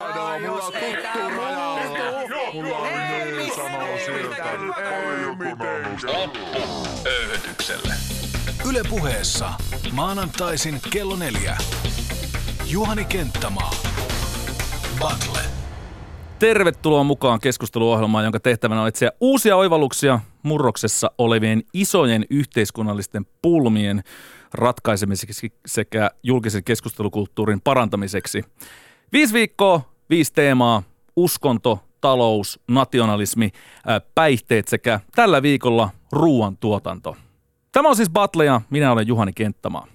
Mulla on tuttu Mulla on sanoo sieltä. Ei mitenkään. Öyhötykselle. Yle puheessa maanantaisin kello neljä. Juhani Kenttämaa. Battle. Tervetuloa mukaan keskusteluohjelmaan, jonka tehtävänä on etsiä uusia oivalluksia murroksessa olevien isojen yhteiskunnallisten pulmien ratkaisemiseksi sekä julkisen keskustelukulttuurin parantamiseksi. Viisi viikkoa, viisi teemaa, uskonto, talous, nationalismi, päihteet sekä tällä viikolla ruoantuotanto. Tämä on siis Battle ja minä olen Juhani Kenttämaa.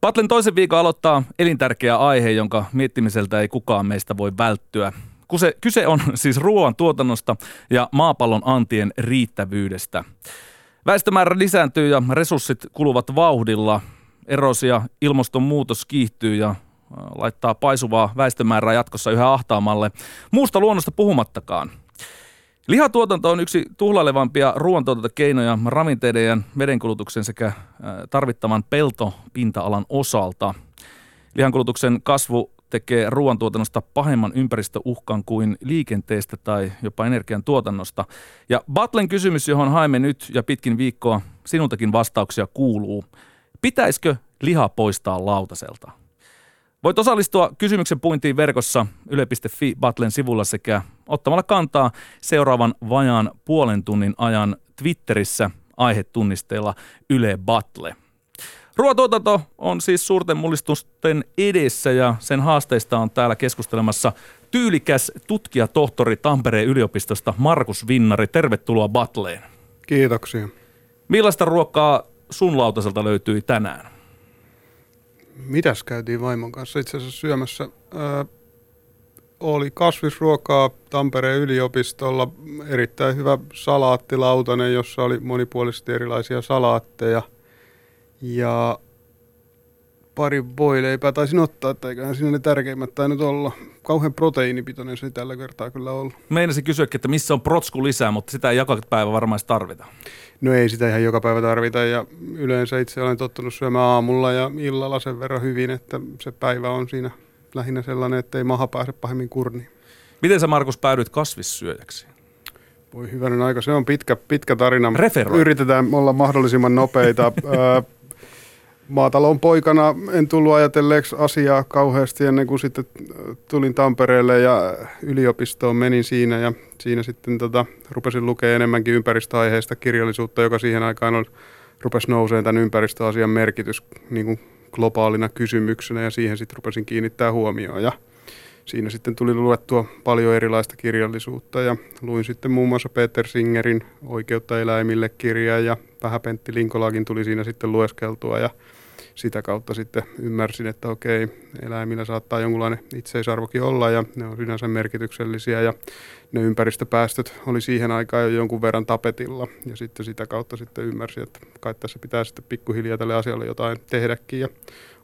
Battlen toisen viikon aloittaa elintärkeä aihe, jonka miettimiseltä ei kukaan meistä voi välttyä. Kyse, kyse on siis ruoan tuotannosta ja maapallon antien riittävyydestä. Väestömäärä lisääntyy ja resurssit kuluvat vauhdilla. Erosia, ilmastonmuutos kiihtyy ja laittaa paisuvaa väestömäärää jatkossa yhä ahtaamalle. Muusta luonnosta puhumattakaan. Lihatuotanto on yksi tuhlallevampia ruoantuotantokeinoja ravinteiden ja vedenkulutuksen sekä tarvittavan peltopinta-alan osalta. Lihankulutuksen kasvu tekee ruoantuotannosta pahemman ympäristöuhkan kuin liikenteestä tai jopa energian tuotannosta. Ja Batlen kysymys, johon haemme nyt ja pitkin viikkoa sinultakin vastauksia kuuluu. Pitäisikö liha poistaa lautaselta? Voit osallistua kysymyksen puintiin verkossa yle.fi Battlen sivulla sekä ottamalla kantaa seuraavan vajaan puolen tunnin ajan Twitterissä aihetunnisteella Yle Battle. Ruoatuotanto on siis suurten mullistusten edessä ja sen haasteista on täällä keskustelemassa tyylikäs tutkijatohtori Tampereen yliopistosta Markus Vinnari. Tervetuloa Battleen. Kiitoksia. Millaista ruokaa sun lautaselta löytyi tänään? Mitäs käytiin vaimon kanssa itse asiassa syömässä? Öö, oli kasvisruokaa Tampereen yliopistolla, erittäin hyvä salaattilautanen, jossa oli monipuolisesti erilaisia salaatteja. Ja pari voileipää taisin ottaa, että eiköhän siinä ne tärkeimmät tainnut olla. Kauhean proteiinipitoinen se tällä kertaa kyllä ollut. Meinasin kysyä, että missä on protsku lisää, mutta sitä ei joka päivä varmaan tarvita. No ei sitä ihan joka päivä tarvita ja yleensä itse olen tottunut syömään aamulla ja illalla sen verran hyvin, että se päivä on siinä lähinnä sellainen, että ei maha pääse pahemmin kurniin. Miten sä Markus päädyit kasvissyöjäksi? Voi hyvänen aika, se on pitkä, pitkä tarina. Referoi. Yritetään olla mahdollisimman nopeita. maatalon poikana en tullut ajatelleeksi asiaa kauheasti ennen kuin sitten tulin Tampereelle ja yliopistoon menin siinä ja siinä sitten tota, rupesin lukemaan enemmänkin ympäristöaiheista kirjallisuutta, joka siihen aikaan on, rupesi nousemaan tämän ympäristöasian merkitys niin kuin globaalina kysymyksenä ja siihen sitten rupesin kiinnittää huomioon. Ja siinä sitten tuli luettua paljon erilaista kirjallisuutta ja luin sitten muun muassa Peter Singerin Oikeutta eläimille kirjaa ja vähän Pentti Linkolaakin tuli siinä sitten lueskeltua ja sitä kautta sitten ymmärsin, että okei, eläimillä saattaa jonkunlainen itseisarvokin olla ja ne on sinänsä merkityksellisiä ja ne ympäristöpäästöt oli siihen aikaan jo jonkun verran tapetilla. Ja sitten sitä kautta sitten ymmärsin, että kai tässä pitää sitten pikkuhiljaa tälle asialle jotain tehdäkin. Ja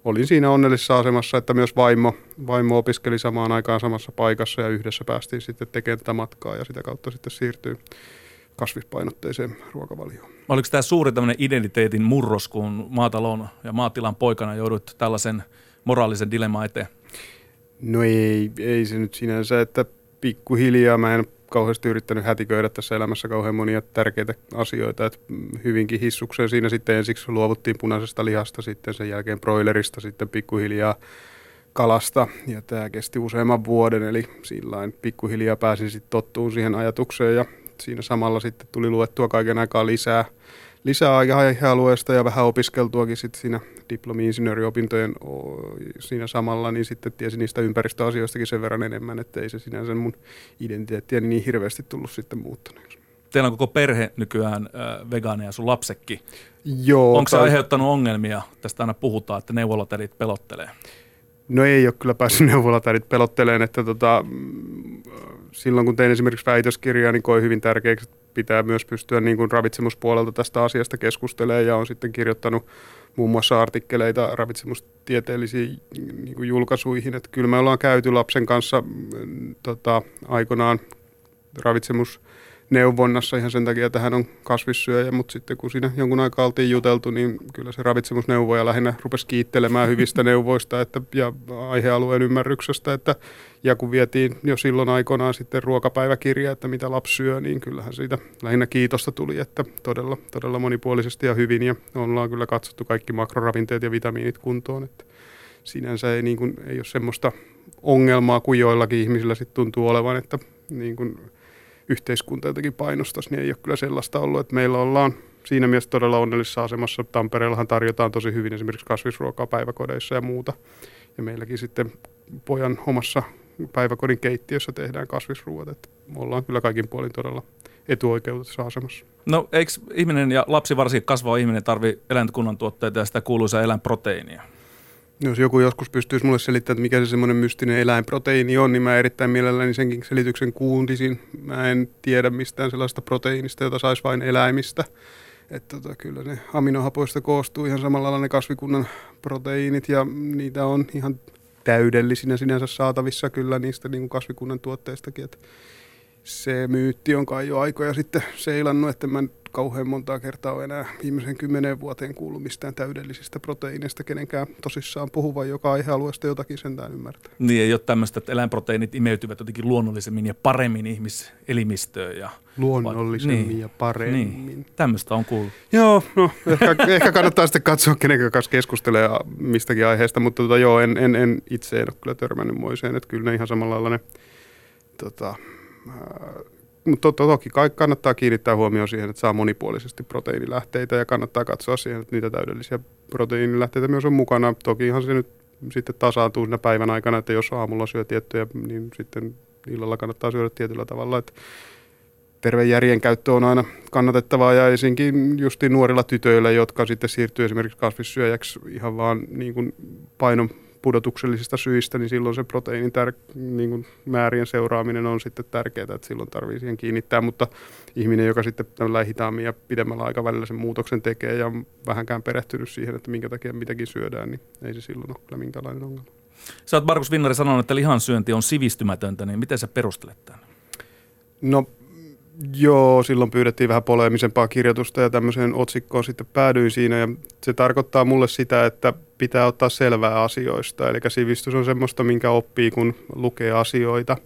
olin siinä onnellisessa asemassa, että myös vaimo, vaimo opiskeli samaan aikaan samassa paikassa ja yhdessä päästiin sitten tekemään tätä matkaa ja sitä kautta sitten siirtyy kasvispainotteiseen ruokavalioon. Oliko tämä suuri tämmöinen identiteetin murros, kun maatalon ja maatilan poikana joudut tällaisen moraalisen dilemman eteen? No ei, ei se nyt sinänsä, että pikkuhiljaa mä en kauheasti yrittänyt hätiköidä tässä elämässä kauhean monia tärkeitä asioita, että hyvinkin hissukseen siinä sitten ensiksi luovuttiin punaisesta lihasta, sitten sen jälkeen broilerista, sitten pikkuhiljaa kalasta ja tämä kesti useamman vuoden, eli sillä pikkuhiljaa pääsin sitten tottuun siihen ajatukseen ja siinä samalla sitten tuli luettua kaiken aikaa lisää, lisää aihealueesta ja vähän opiskeltuakin sitten siinä diplomi-insinööriopintojen siinä samalla, niin sitten tiesin niistä ympäristöasioistakin sen verran enemmän, että ei se sinänsä mun identiteettiä niin hirveästi tullut sitten muuttuneeksi. Teillä on koko perhe nykyään äh, vegaaneja, sun lapsekki. Joo. Onko se aiheuttanut ongelmia? Tästä aina puhutaan, että neuvolotädit pelottelee. No ei ole kyllä päässyt neuvolatädit pelotteleen, että tota, silloin kun tein esimerkiksi väitöskirjaa, niin koin hyvin tärkeäksi, että pitää myös pystyä niin kuin ravitsemuspuolelta tästä asiasta keskustelemaan ja on sitten kirjoittanut muun muassa artikkeleita ravitsemustieteellisiin niin kuin julkaisuihin. Että kyllä me ollaan käyty lapsen kanssa tota, aikoinaan ravitsemus neuvonnassa ihan sen takia, että hän on kasvissyöjä, mutta sitten kun siinä jonkun aikaa oltiin juteltu, niin kyllä se ravitsemusneuvoja lähinnä rupesi kiittelemään hyvistä neuvoista että, ja aihealueen ymmärryksestä, että, ja kun vietiin jo silloin aikoinaan sitten ruokapäiväkirja, että mitä lapsi syö, niin kyllähän siitä lähinnä kiitosta tuli, että todella, todella monipuolisesti ja hyvin, ja ollaan kyllä katsottu kaikki makroravinteet ja vitamiinit kuntoon, että sinänsä ei, niin kuin, ei ole semmoista ongelmaa kuin joillakin ihmisillä sitten tuntuu olevan, että niin kuin, yhteiskunta jotenkin painostaisi, niin ei ole kyllä sellaista ollut, että meillä ollaan siinä mielessä todella onnellisessa asemassa. Tampereellahan tarjotaan tosi hyvin esimerkiksi kasvisruokaa päiväkodeissa ja muuta. Ja meilläkin sitten pojan omassa päiväkodin keittiössä tehdään kasvisruoat. Että ollaan kyllä kaikin puolin todella etuoikeutetussa asemassa. No eikö ihminen ja lapsi varsinkin kasvava ihminen tarvi eläinkunnan tuotteita ja sitä kuuluisaa eläinproteiinia? Jos joku joskus pystyisi mulle selittämään, että mikä se semmoinen mystinen eläinproteiini on, niin mä erittäin mielelläni senkin selityksen kuuntisin. Mä en tiedä mistään sellaista proteiinista, jota saisi vain eläimistä. Että tota, kyllä ne aminohapoista koostuu ihan samalla lailla ne kasvikunnan proteiinit ja niitä on ihan täydellisinä sinänsä saatavissa kyllä niistä niin kuin kasvikunnan tuotteistakin. Että se myytti on kai jo aikoja sitten seilannut, että mä kauhean montaa kertaa ole enää viimeisen kymmenen vuoteen kuullut mistään täydellisistä proteiineista kenenkään tosissaan puhuvan, joka aihealueesta jotakin sentään ymmärtää. Niin ei ole tämmöistä, että eläinproteiinit imeytyvät jotenkin luonnollisemmin ja paremmin ihmiselimistöön. Ja luonnollisemmin niin, ja paremmin. Niin, tämmöistä on kuullut. Joo, no ehkä, ehkä kannattaa sitten katsoa, kenen kanssa keskustelee mistäkin aiheesta, mutta tota, joo, en, en, en itse en ole kyllä törmännyt moiseen, että kyllä ne ihan samalla lailla ne tota, mutta to, toki kannattaa kiinnittää huomioon siihen, että saa monipuolisesti proteiinilähteitä ja kannattaa katsoa siihen, että niitä täydellisiä proteiinilähteitä myös on mukana. Tokihan se nyt sitten tasaantuu siinä päivän aikana, että jos aamulla syö tiettyjä, niin sitten illalla kannattaa syödä tietyllä tavalla. Että terve järjen käyttö on aina kannatettavaa ja esinkin justi nuorilla tytöillä, jotka sitten siirtyy esimerkiksi kasvissyöjäksi ihan vaan niin kuin painon pudotuksellisista syistä, niin silloin se proteiinin tär- niin kuin määrien seuraaminen on sitten tärkeää, että silloin tarvii siihen kiinnittää, mutta ihminen, joka sitten hitaammin ja pidemmällä aikavälillä sen muutoksen tekee ja on vähänkään perehtynyt siihen, että minkä takia mitäkin syödään, niin ei se silloin ole kyllä minkälainen ongelma. Sä oot Markus Vinnari sanonut, että lihansyönti on sivistymätöntä, niin miten sä perustelet tämän? No Joo, silloin pyydettiin vähän poleemisempaa kirjoitusta ja tämmöiseen otsikkoon sitten päädyin siinä. Ja se tarkoittaa mulle sitä, että pitää ottaa selvää asioista. Eli sivistys on semmoista, minkä oppii, kun lukee asioita.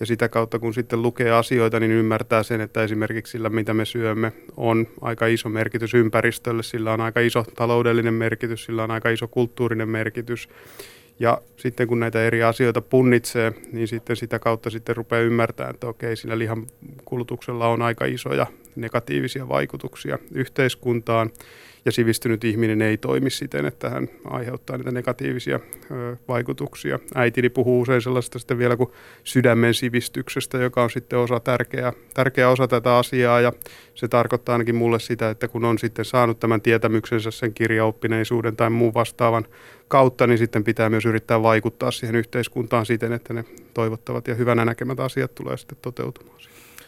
Ja sitä kautta, kun sitten lukee asioita, niin ymmärtää sen, että esimerkiksi sillä, mitä me syömme, on aika iso merkitys ympäristölle, sillä on aika iso taloudellinen merkitys, sillä on aika iso kulttuurinen merkitys. Ja sitten kun näitä eri asioita punnitsee, niin sitten sitä kautta sitten rupeaa ymmärtämään, että okei, sillä lihan kulutuksella on aika isoja negatiivisia vaikutuksia yhteiskuntaan ja sivistynyt ihminen ei toimi siten, että hän aiheuttaa niitä negatiivisia ö, vaikutuksia. Äitini puhuu usein sellaista sitten vielä kuin sydämen sivistyksestä, joka on sitten osa tärkeä, tärkeä osa tätä asiaa ja se tarkoittaa ainakin mulle sitä, että kun on sitten saanut tämän tietämyksensä sen kirjaoppineisuuden tai muun vastaavan kautta, niin sitten pitää myös yrittää vaikuttaa siihen yhteiskuntaan siten, että ne toivottavat ja hyvänä näkemät asiat tulee sitten toteutumaan.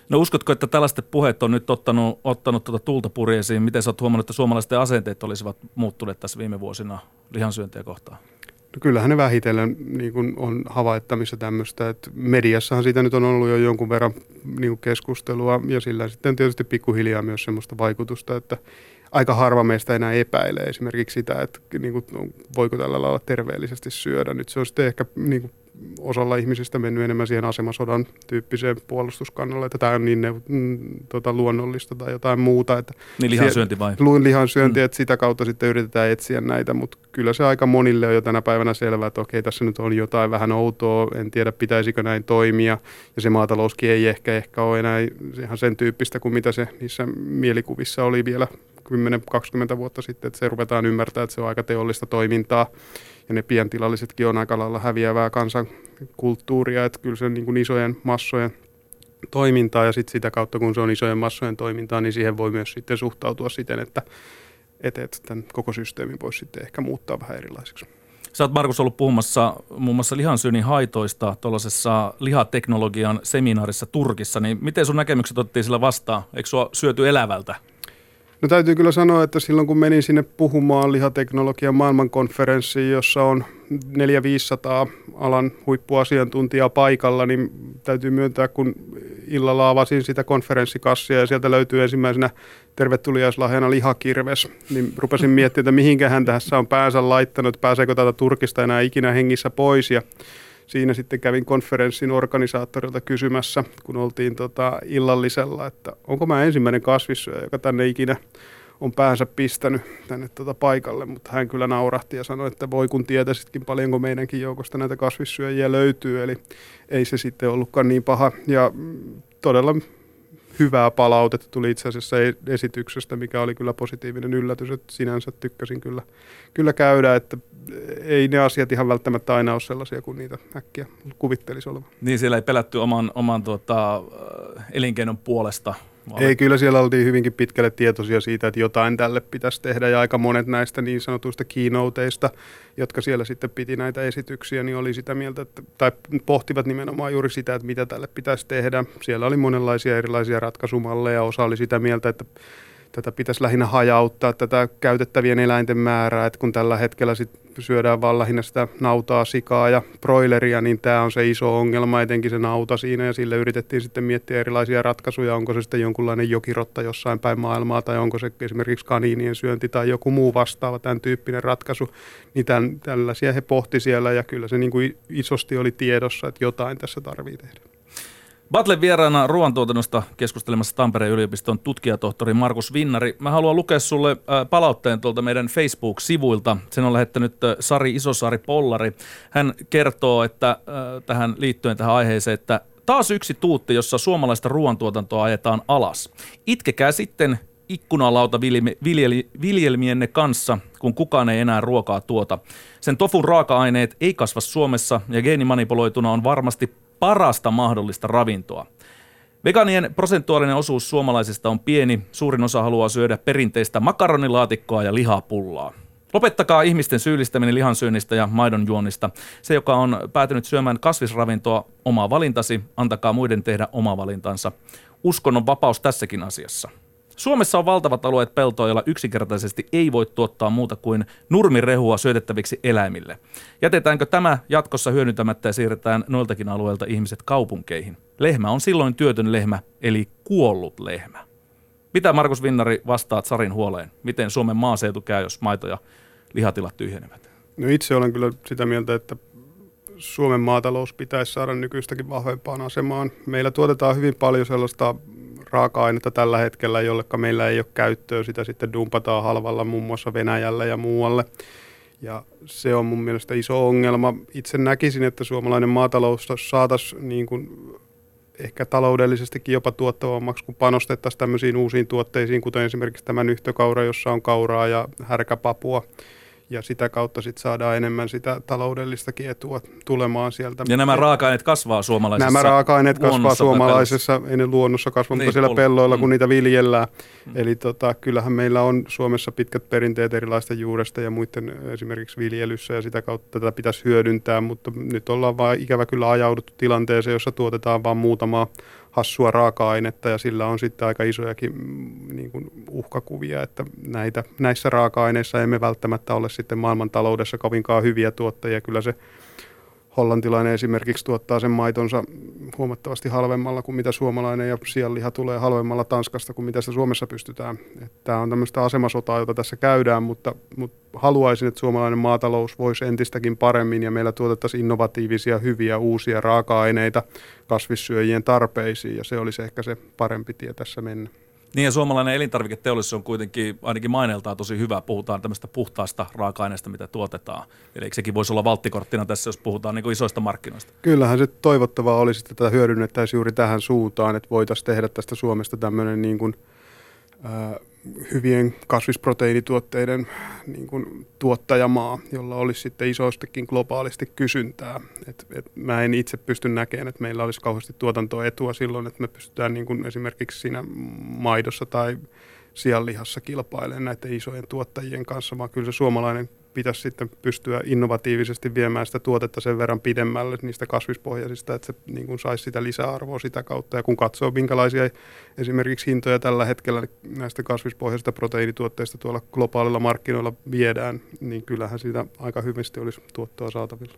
No uskotko, että tällaiset puheet on nyt ottanut, ottanut tuota tulta purjeisiin? Miten sä oot huomannut, että suomalaisten asenteet olisivat muuttuneet tässä viime vuosina lihansyöntiä kohtaan? No kyllähän ne vähitellen niin kuin on havaittamissa tämmöistä, että mediassahan siitä nyt on ollut jo jonkun verran niin keskustelua ja sillä sitten tietysti pikkuhiljaa myös semmoista vaikutusta, että aika harva meistä enää epäilee esimerkiksi sitä, että niin kuin, voiko tällä lailla terveellisesti syödä. Nyt se on sitten ehkä niin kuin, osalla ihmisistä mennyt enemmän siihen asemasodan tyyppiseen puolustuskannalle, että tämä on niin ne, mm, tota, luonnollista tai jotain muuta. Että niin lihansyönti vai? Luin lihansyönti, mm. että sitä kautta sitten yritetään etsiä näitä, mutta kyllä se aika monille on jo tänä päivänä selvää, että okei, tässä nyt on jotain vähän outoa, en tiedä pitäisikö näin toimia, ja se maatalouskin ei ehkä, ehkä ole enää ihan sen tyyppistä kuin mitä se niissä mielikuvissa oli vielä 10-20 vuotta sitten, että se ruvetaan ymmärtää, että se on aika teollista toimintaa ja ne pientilallisetkin on aika lailla häviävää kansankulttuuria, että kyllä se niin kuin isojen massojen toimintaa ja sitten sitä kautta, kun se on isojen massojen toimintaa, niin siihen voi myös sitten suhtautua siten, että, että, että tämän koko systeemin voisi sitten ehkä muuttaa vähän erilaiseksi. Sä oot Markus ollut puhumassa muun muassa lihansyönnin haitoista tuollaisessa lihateknologian seminaarissa Turkissa, niin miten sun näkemykset otettiin sillä vastaan? Eikö sua syöty elävältä? No täytyy kyllä sanoa, että silloin kun menin sinne puhumaan lihateknologian maailmankonferenssiin, jossa on 400-500 alan huippuasiantuntijaa paikalla, niin täytyy myöntää, kun illalla avasin sitä konferenssikassia ja sieltä löytyy ensimmäisenä tervetuliaislahjana lihakirves, niin rupesin miettimään, että mihinkä hän tässä on päänsä laittanut, pääseekö tätä Turkista enää ikinä hengissä pois. Ja siinä sitten kävin konferenssin organisaattorilta kysymässä, kun oltiin tota illallisella, että onko mä ensimmäinen kasvissyöjä, joka tänne ikinä on päänsä pistänyt tänne tota paikalle, mutta hän kyllä naurahti ja sanoi, että voi kun tietäisitkin paljonko meidänkin joukosta näitä kasvissyöjiä löytyy, eli ei se sitten ollutkaan niin paha. Ja todella hyvää palautetta tuli itse asiassa e- esityksestä, mikä oli kyllä positiivinen yllätys, että sinänsä tykkäsin kyllä, kyllä käydä, että ei ne asiat ihan välttämättä aina ole sellaisia kuin niitä äkkiä kuvittelisi olevan. Niin siellä ei pelätty oman, oman tuota, elinkeinon puolesta, ei, kyllä siellä oltiin hyvinkin pitkälle tietoisia siitä, että jotain tälle pitäisi tehdä. Ja aika monet näistä niin sanotuista keynotteista, jotka siellä sitten piti näitä esityksiä, niin oli sitä mieltä, että, tai pohtivat nimenomaan juuri sitä, että mitä tälle pitäisi tehdä. Siellä oli monenlaisia erilaisia ratkaisumalleja, osa oli sitä mieltä, että tätä pitäisi lähinnä hajauttaa tätä käytettävien eläinten määrää, että kun tällä hetkellä sit syödään vaan lähinnä sitä nautaa, sikaa ja broileria, niin tämä on se iso ongelma, etenkin se nauta siinä, ja sille yritettiin sitten miettiä erilaisia ratkaisuja, onko se sitten jonkunlainen jokirotta jossain päin maailmaa, tai onko se esimerkiksi kaniinien syönti tai joku muu vastaava tämän tyyppinen ratkaisu, niin tämän, tällaisia he pohti siellä, ja kyllä se niin kuin isosti oli tiedossa, että jotain tässä tarvii tehdä. Batlen vieraana ruoantuotannosta keskustelemassa Tampereen yliopiston tutkijatohtori Markus Vinnari. Mä haluan lukea sulle äh, palautteen tuolta meidän Facebook-sivuilta. Sen on lähettänyt äh, Sari Isosaari Pollari. Hän kertoo, että äh, tähän liittyen tähän aiheeseen, että taas yksi tuutti, jossa suomalaista ruoantuotantoa ajetaan alas. Itkekää sitten ikkunalauta viljelmienne kanssa, kun kukaan ei enää ruokaa tuota. Sen tofun raaka-aineet ei kasva Suomessa ja geenimanipuloituna on varmasti parasta mahdollista ravintoa. Veganien prosentuaalinen osuus suomalaisista on pieni. Suurin osa haluaa syödä perinteistä makaronilaatikkoa ja lihapullaa. Lopettakaa ihmisten syyllistäminen lihansyönnistä ja maidonjuonnista. Se, joka on päätynyt syömään kasvisravintoa, oma valintasi, antakaa muiden tehdä oma valintansa. Uskonnon vapaus tässäkin asiassa. Suomessa on valtavat alueet peltoa, joilla yksinkertaisesti ei voi tuottaa muuta kuin nurmirehua syötettäviksi eläimille. Jätetäänkö tämä jatkossa hyödyntämättä ja siirretään noiltakin alueilta ihmiset kaupunkeihin? Lehmä on silloin työtön lehmä, eli kuollut lehmä. Mitä Markus Vinnari vastaat Sarin huoleen? Miten Suomen maaseutu käy, jos maito- ja lihatilat tyhjenevät? No itse olen kyllä sitä mieltä, että Suomen maatalous pitäisi saada nykyistäkin vahvempaan asemaan. Meillä tuotetaan hyvin paljon sellaista raaka-ainetta tällä hetkellä, jollekka meillä ei ole käyttöä. Sitä sitten dumpataan halvalla muun muassa Venäjällä ja muualle. Ja se on mun mielestä iso ongelma. Itse näkisin, että suomalainen maatalous saataisiin niin kuin ehkä taloudellisestikin jopa tuottavammaksi, kun panostettaisiin tämmöisiin uusiin tuotteisiin, kuten esimerkiksi tämä nyhtökaura, jossa on kauraa ja härkäpapua ja sitä kautta sit saadaan enemmän sitä taloudellistakin etua tulemaan sieltä. Ja nämä raaka-aineet kasvaa suomalaisessa Nämä raaka-aineet kasvaa suomalaisessa, ei ne luonnossa kasva, mutta niin, siellä pelloilla, kun mm. niitä viljellään. Mm. Eli tota, kyllähän meillä on Suomessa pitkät perinteet erilaista juuresta ja muiden esimerkiksi viljelyssä ja sitä kautta tätä pitäisi hyödyntää, mutta nyt ollaan vain ikävä kyllä ajauduttu tilanteeseen, jossa tuotetaan vain muutamaa hassua raaka-ainetta ja sillä on sitten aika isojakin mm, niin kuin uhkakuvia, että näitä, näissä raaka-aineissa emme välttämättä ole sitten maailmantaloudessa kovinkaan hyviä tuottajia. Kyllä se hollantilainen esimerkiksi tuottaa sen maitonsa huomattavasti halvemmalla kuin mitä suomalainen ja sianliha tulee halvemmalla Tanskasta kuin mitä sitä Suomessa pystytään. Tämä on tämmöistä asemasotaa, jota tässä käydään, mutta, mutta haluaisin, että suomalainen maatalous voisi entistäkin paremmin ja meillä tuotettaisiin innovatiivisia, hyviä, uusia raaka-aineita kasvissyöjien tarpeisiin ja se olisi ehkä se parempi tie tässä mennä. Niin ja suomalainen elintarviketeollisuus on kuitenkin ainakin maineeltaan tosi hyvä. Puhutaan tämmöistä puhtaasta raaka-aineesta, mitä tuotetaan. Eli sekin voisi olla valttikorttina tässä, jos puhutaan niin isoista markkinoista? Kyllähän se toivottavaa olisi, että tätä hyödynnettäisiin juuri tähän suuntaan, että voitaisiin tehdä tästä Suomesta tämmöinen niin kuin, äh, hyvien kasvisproteiinituotteiden niin kuin, tuottajamaa, jolla olisi sitten isoistakin globaalisti kysyntää. Et, et mä en itse pysty näkemään, että meillä olisi kauheasti tuotantoetua silloin, että me pystytään niin kuin esimerkiksi siinä maidossa tai sianlihassa kilpailemaan näiden isojen tuottajien kanssa, vaan kyllä se suomalainen pitäisi sitten pystyä innovatiivisesti viemään sitä tuotetta sen verran pidemmälle niistä kasvispohjaisista, että se niin kuin saisi sitä lisäarvoa sitä kautta. Ja kun katsoo, minkälaisia esimerkiksi hintoja tällä hetkellä näistä kasvispohjaisista proteiinituotteista tuolla globaalilla markkinoilla viedään, niin kyllähän siitä aika hyvästi olisi tuottoa saatavilla.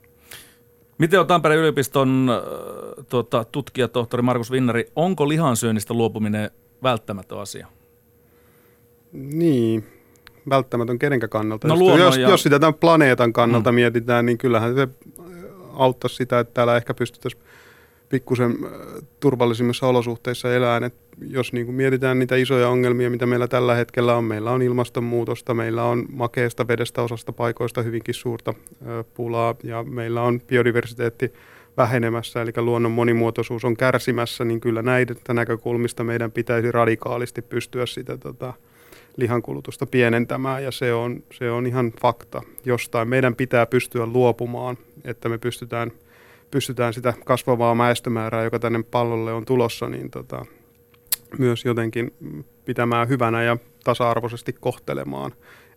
Miten on Tampereen yliopiston äh, tuota, tutkija tohtori Markus Vinnari, onko lihansyönnistä luopuminen välttämätön asia? Niin, välttämätön kenenkä kannalta. No, jos, ja... jos sitä tämän planeetan kannalta mm. mietitään, niin kyllähän se auttaisi sitä, että täällä ehkä pystyttäisiin pikkusen äh, turvallisimmissa olosuhteissa elämään. Et jos niin kuin mietitään niitä isoja ongelmia, mitä meillä tällä hetkellä on, meillä on ilmastonmuutosta, meillä on makeasta vedestä osasta paikoista hyvinkin suurta pulaa ja meillä on biodiversiteetti vähenemässä, eli luonnon monimuotoisuus on kärsimässä, niin kyllä näitä näkökulmista meidän pitäisi radikaalisti pystyä sitä tota, lihankulutusta pienentämään, ja se on, se on ihan fakta. Jostain meidän pitää pystyä luopumaan, että me pystytään, pystytään sitä kasvavaa väestömäärää, joka tänne pallolle on tulossa, niin tota, myös jotenkin pitämään hyvänä ja tasa-arvoisesti kohtelemaan.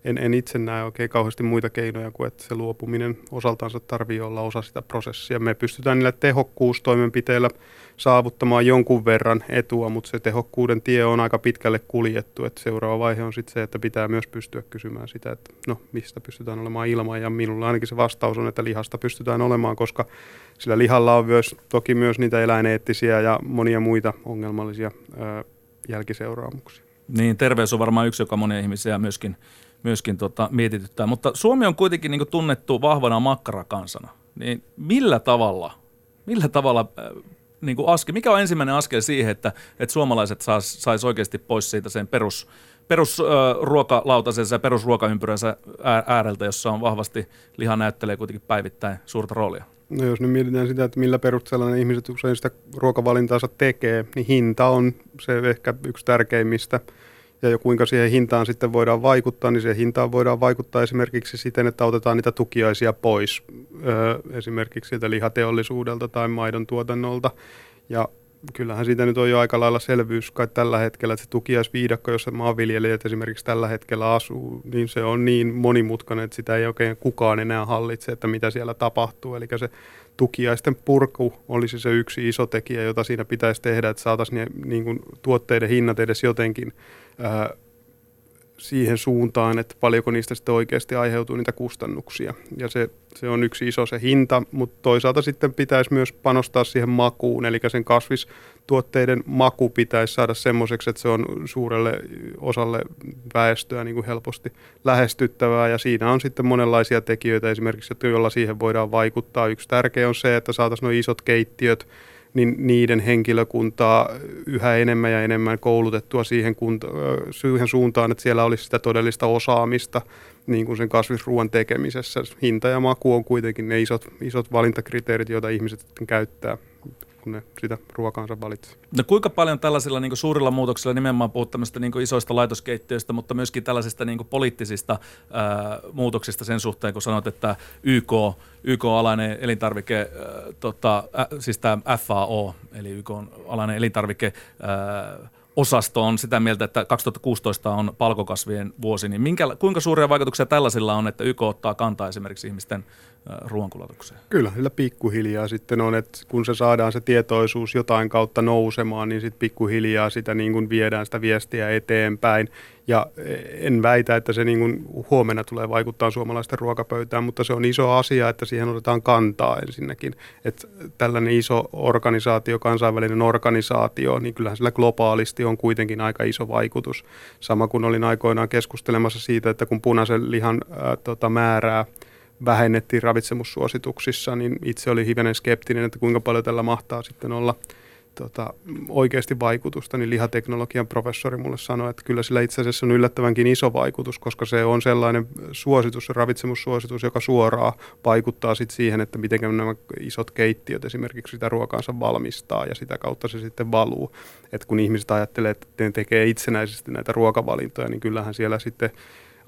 En, en itse näe oikein kauheasti muita keinoja kuin, että se luopuminen osaltansa tarvii olla osa sitä prosessia. Me pystytään niillä tehokkuustoimenpiteillä saavuttamaan jonkun verran etua, mutta se tehokkuuden tie on aika pitkälle kuljettu. Että seuraava vaihe on sitten se, että pitää myös pystyä kysymään sitä, että no mistä pystytään olemaan ilman. Ja minulla ainakin se vastaus on, että lihasta pystytään olemaan, koska sillä lihalla on myös, toki myös niitä eläineettisiä ja monia muita ongelmallisia ö, jälkiseuraamuksia. Niin, terveys on varmaan yksi, joka monia ihmisiä myöskin, myöskin tota, mietityttää. Mutta Suomi on kuitenkin niin tunnettu vahvana makkarakansana. Niin millä tavalla, millä tavalla niin kuin askel, mikä on ensimmäinen askel siihen, että, että suomalaiset sais, sais oikeasti pois siitä sen perus, perusruokalautasensa ja perusruokaympyränsä ääreltä, jossa on vahvasti liha näyttelee kuitenkin päivittäin suurta roolia? No jos nyt mietitään sitä, että millä perusteella ne ihmiset usein sitä ruokavalintaansa tekee, niin hinta on se ehkä yksi tärkeimmistä. Ja jo kuinka siihen hintaan sitten voidaan vaikuttaa, niin siihen hintaan voidaan vaikuttaa esimerkiksi siten, että otetaan niitä tukiaisia pois öö, esimerkiksi sieltä lihateollisuudelta tai maidon tuotannolta. Ja kyllähän siitä nyt on jo aika lailla selvyys kai tällä hetkellä, että se tukiaisviidakko, jossa maanviljelijät esimerkiksi tällä hetkellä asuu, niin se on niin monimutkainen, että sitä ei oikein kukaan enää hallitse, että mitä siellä tapahtuu. Eli se tukiaisten purku olisi se yksi iso tekijä, jota siinä pitäisi tehdä, että saataisiin niin kuin, tuotteiden hinnat edes jotenkin ää, siihen suuntaan, että paljonko niistä sitten oikeasti aiheutuu niitä kustannuksia. Ja se, se on yksi iso se hinta, mutta toisaalta sitten pitäisi myös panostaa siihen makuun, eli sen kasvistuotteiden maku pitäisi saada semmoiseksi, että se on suurelle osalle väestöä niin kuin helposti lähestyttävää, ja siinä on sitten monenlaisia tekijöitä esimerkiksi, joilla siihen voidaan vaikuttaa. Yksi tärkeä on se, että saataisiin nuo isot keittiöt, niin niiden henkilökuntaa yhä enemmän ja enemmän koulutettua siihen, kunta, siihen suuntaan, että siellä olisi sitä todellista osaamista niin kuin sen kasvisruoan tekemisessä. Hinta ja maku on kuitenkin ne isot, isot valintakriteerit, joita ihmiset käyttää kun ne sitä ruokaansa valitsevat. No kuinka paljon tällaisilla niin suurilla muutoksilla nimenomaan puhut tämmöistä niin isoista laitoskeittiöistä, mutta myöskin tällaisista niin poliittisista ää, muutoksista sen suhteen, kun sanot, että YK, YK-alainen elintarvike, ää, tota, ä, siis tämä FAO, eli YK-alainen elintarvike, ää, osasto on sitä mieltä, että 2016 on palkokasvien vuosi, niin minkä, kuinka suuria vaikutuksia tällaisilla on, että YK ottaa kantaa esimerkiksi ihmisten ruoankulutukseen? Kyllä, sillä pikkuhiljaa sitten on, että kun se saadaan se tietoisuus jotain kautta nousemaan, niin sitten pikkuhiljaa sitä niin kuin viedään sitä viestiä eteenpäin. Ja en väitä, että se niin kuin huomenna tulee vaikuttaa suomalaisten ruokapöytään, mutta se on iso asia, että siihen otetaan kantaa ensinnäkin. Että tällainen iso organisaatio, kansainvälinen organisaatio, niin kyllähän sillä globaalisti on kuitenkin aika iso vaikutus. Sama kuin olin aikoinaan keskustelemassa siitä, että kun punaisen lihan ää, tota, määrää – vähennettiin ravitsemussuosituksissa, niin itse oli hivenen skeptinen, että kuinka paljon tällä mahtaa sitten olla tota, oikeasti vaikutusta, niin lihateknologian professori mulle sanoi, että kyllä sillä itse asiassa on yllättävänkin iso vaikutus, koska se on sellainen suositus, ravitsemussuositus, joka suoraan vaikuttaa sit siihen, että miten nämä isot keittiöt esimerkiksi sitä ruokaansa valmistaa ja sitä kautta se sitten valuu. Et kun ihmiset ajattelee, että ne tekee itsenäisesti näitä ruokavalintoja, niin kyllähän siellä sitten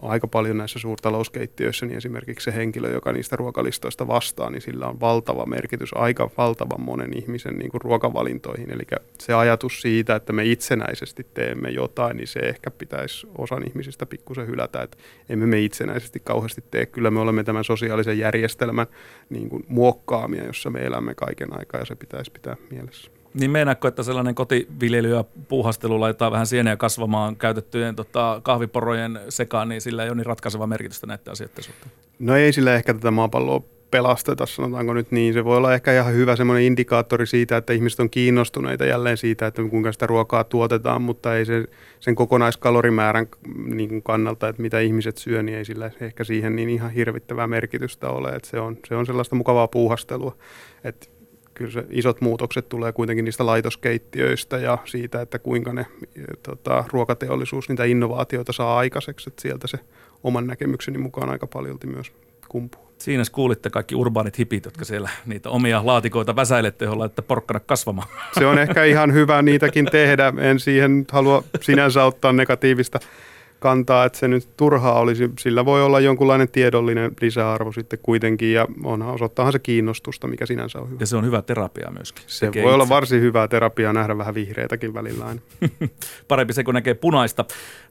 aika paljon näissä suurtalouskeittiöissä, niin esimerkiksi se henkilö, joka niistä ruokalistoista vastaa, niin sillä on valtava merkitys aika valtavan monen ihmisen niin kuin ruokavalintoihin. Eli se ajatus siitä, että me itsenäisesti teemme jotain, niin se ehkä pitäisi osan ihmisistä pikkusen hylätä, että emme me itsenäisesti kauheasti tee. Kyllä me olemme tämän sosiaalisen järjestelmän niin kuin muokkaamia, jossa me elämme kaiken aikaa ja se pitäisi pitää mielessä. Niin meinaatko, että sellainen kotiviljely ja puuhastelu laittaa vähän sieniä kasvamaan käytettyjen tota, kahviporojen sekaan, niin sillä ei ole niin ratkaiseva merkitystä näiden asioiden suhteen? No ei sillä ehkä tätä maapalloa pelasteta, sanotaanko nyt niin. Se voi olla ehkä ihan hyvä semmoinen indikaattori siitä, että ihmiset on kiinnostuneita jälleen siitä, että kuinka sitä ruokaa tuotetaan, mutta ei se, sen kokonaiskalorimäärän niin kuin kannalta, että mitä ihmiset syö, niin ei sillä ehkä siihen niin ihan hirvittävää merkitystä ole. Että se, on, se on sellaista mukavaa puuhastelua. Että kyllä se isot muutokset tulee kuitenkin niistä laitoskeittiöistä ja siitä, että kuinka ne tota, ruokateollisuus niitä innovaatioita saa aikaiseksi. Että sieltä se oman näkemykseni mukaan aika paljolti myös kumpuu. Siinä kuulitte kaikki urbaanit hipit, jotka siellä niitä omia laatikoita väsäilette, joilla että porkkana kasvamaan. Se on ehkä ihan hyvä niitäkin tehdä. En siihen halua sinänsä ottaa negatiivista kantaa, että se nyt turhaa olisi. Sillä voi olla jonkunlainen tiedollinen lisäarvo sitten kuitenkin ja onhan, osoittaahan se kiinnostusta, mikä sinänsä on hyvä. Ja se on hyvä terapia myöskin. Se Tekee voi itse. olla varsin hyvää terapiaa nähdä vähän vihreitäkin välillä aina. Parempi se, kun näkee punaista.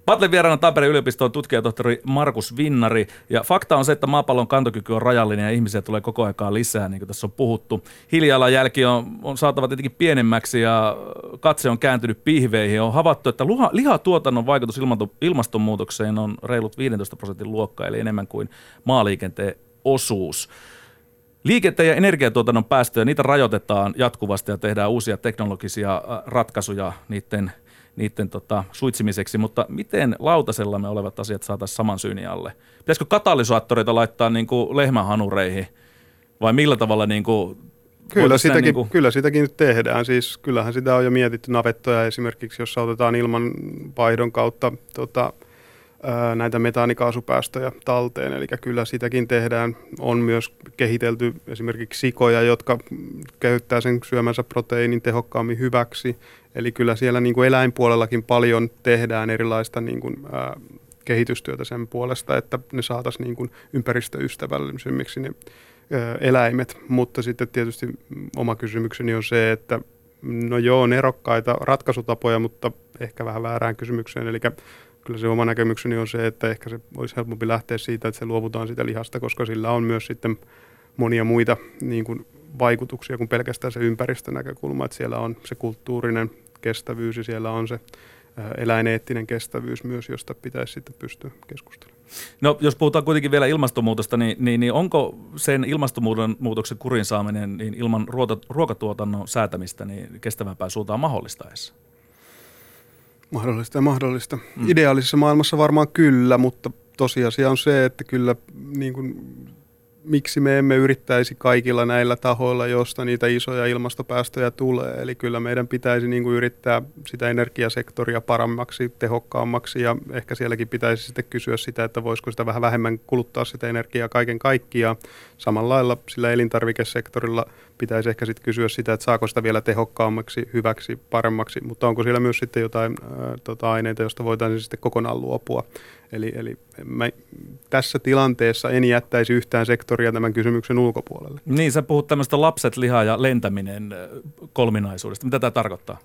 Patlen vieraana Tampereen yliopiston tutkijatohtori Markus Vinnari. Ja fakta on se, että maapallon kantokyky on rajallinen ja ihmisiä tulee koko aikaa lisää, niin kuin tässä on puhuttu. Hiilijalanjälki on, on saatava tietenkin pienemmäksi ja katse on kääntynyt pihveihin. On havaittu, että luha, lihatuotannon vaikutus ilmastonmuutokseen on reilut 15 prosentin luokka, eli enemmän kuin maaliikenteen osuus. Liikenteen ja energiatuotannon päästöjä, niitä rajoitetaan jatkuvasti ja tehdään uusia teknologisia ratkaisuja niiden – niiden tota, suitsimiseksi, mutta miten lautasella me olevat asiat saataisiin saman syyni alle? Pitäisikö katalysaattoreita laittaa niin kuin lehmähanureihin vai millä tavalla niin kuin Kyllä sitäkin, niin kuin... kyllä sitäkin nyt tehdään. Siis kyllähän sitä on jo mietitty navettoja esimerkiksi, jos otetaan ilman vaihdon kautta tota, näitä metaanikaasupäästöjä talteen. Eli kyllä sitäkin tehdään. On myös kehitelty esimerkiksi sikoja, jotka käyttää sen syömänsä proteiinin tehokkaammin hyväksi. Eli kyllä siellä niin kuin eläinpuolellakin paljon tehdään erilaista niin kuin, ää, kehitystyötä sen puolesta, että ne saataisiin niin kuin ympäristöystävällisemmiksi ne ää, eläimet. Mutta sitten tietysti oma kysymykseni on se, että no joo, on erokkaita ratkaisutapoja, mutta ehkä vähän väärään kysymykseen. Eli kyllä se oma näkemykseni on se, että ehkä se olisi helpompi lähteä siitä, että se luovutaan sitä lihasta, koska sillä on myös sitten monia muita niin kuin vaikutuksia kuin pelkästään se ympäristönäkökulma, että siellä on se kulttuurinen kestävyys ja siellä on se eläineettinen kestävyys myös, josta pitäisi sitten pystyä keskustelemaan. No jos puhutaan kuitenkin vielä ilmastonmuutosta, niin, niin, niin onko sen ilmastonmuutoksen kurin saaminen niin ilman ruokatuotannon säätämistä niin kestävämpää suuntaan mahdollista edes? Mahdollista ja mahdollista. Mm. Ideaalisessa maailmassa varmaan kyllä, mutta tosiasia on se, että kyllä niin kuin miksi me emme yrittäisi kaikilla näillä tahoilla, josta niitä isoja ilmastopäästöjä tulee. Eli kyllä meidän pitäisi niin kuin yrittää sitä energiasektoria paremmaksi, tehokkaammaksi ja ehkä sielläkin pitäisi sitten kysyä sitä, että voisiko sitä vähän vähemmän kuluttaa sitä energiaa kaiken kaikkiaan. Samalla lailla sillä elintarvikesektorilla pitäisi ehkä sitten kysyä sitä, että saako sitä vielä tehokkaammaksi, hyväksi, paremmaksi, mutta onko siellä myös sitten jotain ää, tota, aineita, joista voitaisiin sitten kokonaan luopua. Eli, eli mä tässä tilanteessa en jättäisi yhtään sektoria tämän kysymyksen ulkopuolelle. Niin, sä puhut tämmöistä lapset, liha ja lentäminen kolminaisuudesta. Mitä tämä tarkoittaa?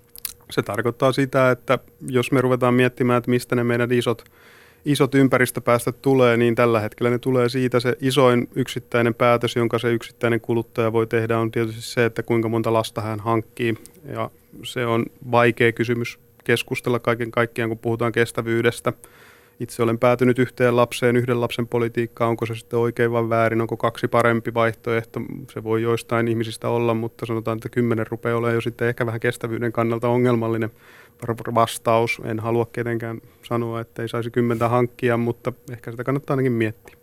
Se tarkoittaa sitä, että jos me ruvetaan miettimään, että mistä ne meidän isot isot ympäristöpäästöt tulee, niin tällä hetkellä ne tulee siitä se isoin yksittäinen päätös, jonka se yksittäinen kuluttaja voi tehdä, on tietysti se, että kuinka monta lasta hän hankkii. Ja se on vaikea kysymys keskustella kaiken kaikkiaan, kun puhutaan kestävyydestä. Itse olen päätynyt yhteen lapseen, yhden lapsen politiikkaan, onko se sitten oikein vai väärin, onko kaksi parempi vaihtoehto. Se voi joistain ihmisistä olla, mutta sanotaan, että kymmenen rupeaa olemaan jo sitten ehkä vähän kestävyyden kannalta ongelmallinen vastaus. En halua ketenkään sanoa, että ei saisi kymmentä hankkia, mutta ehkä sitä kannattaa ainakin miettiä.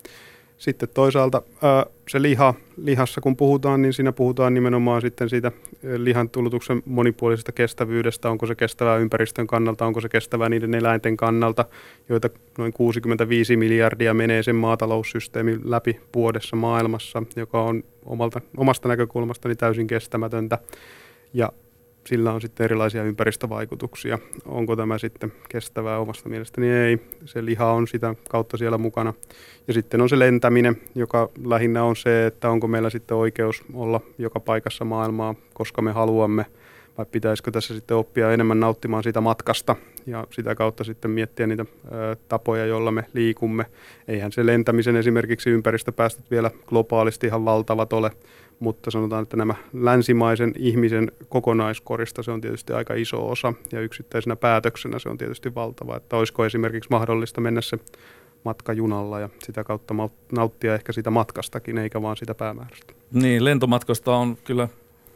Sitten toisaalta se liha, lihassa kun puhutaan, niin siinä puhutaan nimenomaan sitten siitä lihan tulutuksen monipuolisesta kestävyydestä, onko se kestävää ympäristön kannalta, onko se kestävää niiden eläinten kannalta, joita noin 65 miljardia menee sen maataloussysteemin läpi vuodessa maailmassa, joka on omalta, omasta näkökulmastani täysin kestämätöntä. Ja sillä on sitten erilaisia ympäristövaikutuksia. Onko tämä sitten kestävää omasta mielestäni? Ei. Se liha on sitä kautta siellä mukana. Ja sitten on se lentäminen, joka lähinnä on se, että onko meillä sitten oikeus olla joka paikassa maailmaa, koska me haluamme, vai pitäisikö tässä sitten oppia enemmän nauttimaan siitä matkasta ja sitä kautta sitten miettiä niitä tapoja, joilla me liikumme. Eihän se lentämisen esimerkiksi ympäristöpäästöt vielä globaalisti ihan valtavat ole, mutta sanotaan, että nämä länsimaisen ihmisen kokonaiskorista se on tietysti aika iso osa ja yksittäisenä päätöksenä se on tietysti valtava, että olisiko esimerkiksi mahdollista mennä se matka junalla ja sitä kautta nauttia ehkä sitä matkastakin eikä vaan sitä päämäärästä. Niin, lentomatkosta on kyllä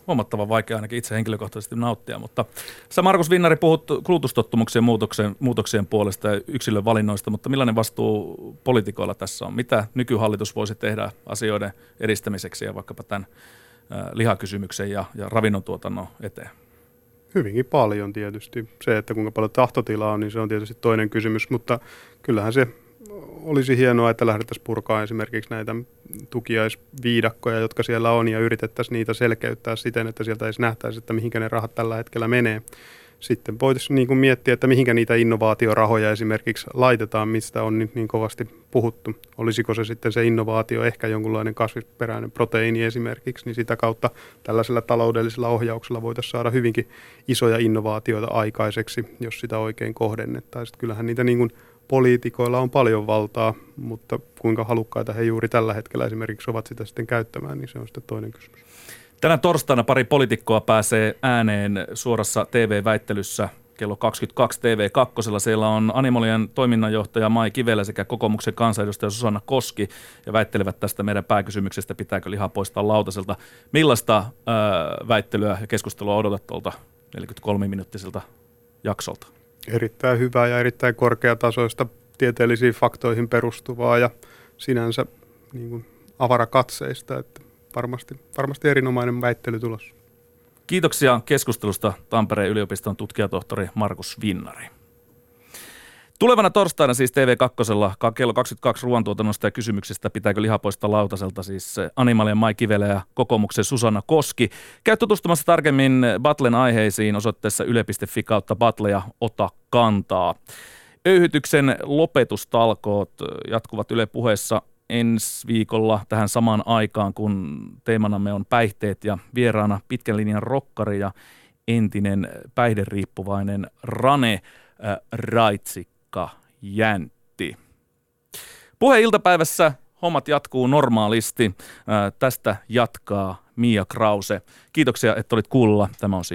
huomattavan vaikea ainakin itse henkilökohtaisesti nauttia, mutta sä Markus Vinnari puhut kulutustottumuksien muutoksien, muutoksien puolesta ja yksilön valinnoista, mutta millainen vastuu poliitikoilla tässä on? Mitä nykyhallitus voisi tehdä asioiden edistämiseksi ja vaikkapa tämän lihakysymyksen ja, ja ravinnontuotannon eteen? Hyvinkin paljon tietysti. Se, että kuinka paljon tahtotilaa on, niin se on tietysti toinen kysymys, mutta kyllähän se olisi hienoa, että lähdettäisiin purkaa esimerkiksi näitä tukiaisviidakkoja, jotka siellä on, ja yritettäisiin niitä selkeyttää siten, että sieltä edes nähtäisi, että mihinkä ne rahat tällä hetkellä menee. Sitten voitaisiin niin kuin miettiä, että mihinkä niitä innovaatiorahoja esimerkiksi laitetaan, mistä on niin, niin kovasti puhuttu. Olisiko se sitten se innovaatio ehkä jonkunlainen kasvisperäinen proteiini esimerkiksi, niin sitä kautta tällaisella taloudellisella ohjauksella voitaisiin saada hyvinkin isoja innovaatioita aikaiseksi, jos sitä oikein kohdennettaisiin. Kyllähän niitä niin kuin poliitikoilla on paljon valtaa, mutta kuinka halukkaita he juuri tällä hetkellä esimerkiksi ovat sitä sitten käyttämään, niin se on sitten toinen kysymys. Tänä torstaina pari poliitikkoa pääsee ääneen suorassa TV-väittelyssä kello 22 TV2. Siellä on Animalien toiminnanjohtaja Mai Kivelä sekä kokoomuksen kansanedustaja Susanna Koski ja väittelevät tästä meidän pääkysymyksestä, pitääkö liha poistaa lautaselta. Millaista ää, väittelyä ja keskustelua odotat tuolta 43-minuuttiselta jaksolta? Erittäin hyvää ja erittäin korkeatasoista tieteellisiin faktoihin perustuvaa ja sinänsä niin kuin avarakatseista, että varmasti, varmasti erinomainen väittely tulossa. Kiitoksia keskustelusta Tampereen yliopiston tutkijatohtori Markus Vinnari. Tulevana torstaina siis TV2 kello 22 ruoantuotannosta ja kysymyksistä pitääkö liha poistaa lautaselta siis Animalien Mai Kivelä ja kokoomuksen Susanna Koski. Käy tutustumassa tarkemmin Battlen aiheisiin osoitteessa yle.fi kautta Battle ja ota kantaa. Öyhytyksen lopetustalkoot jatkuvat Yle puheessa ensi viikolla tähän samaan aikaan, kun teemanamme on päihteet ja vieraana pitkän linjan rokkari ja entinen päihderiippuvainen Rane äh, Pekka Jäntti. Puhe iltapäivässä hommat jatkuu normaalisti. Tästä jatkaa Mia Krause. Kiitoksia, että olit kuulla. Tämä on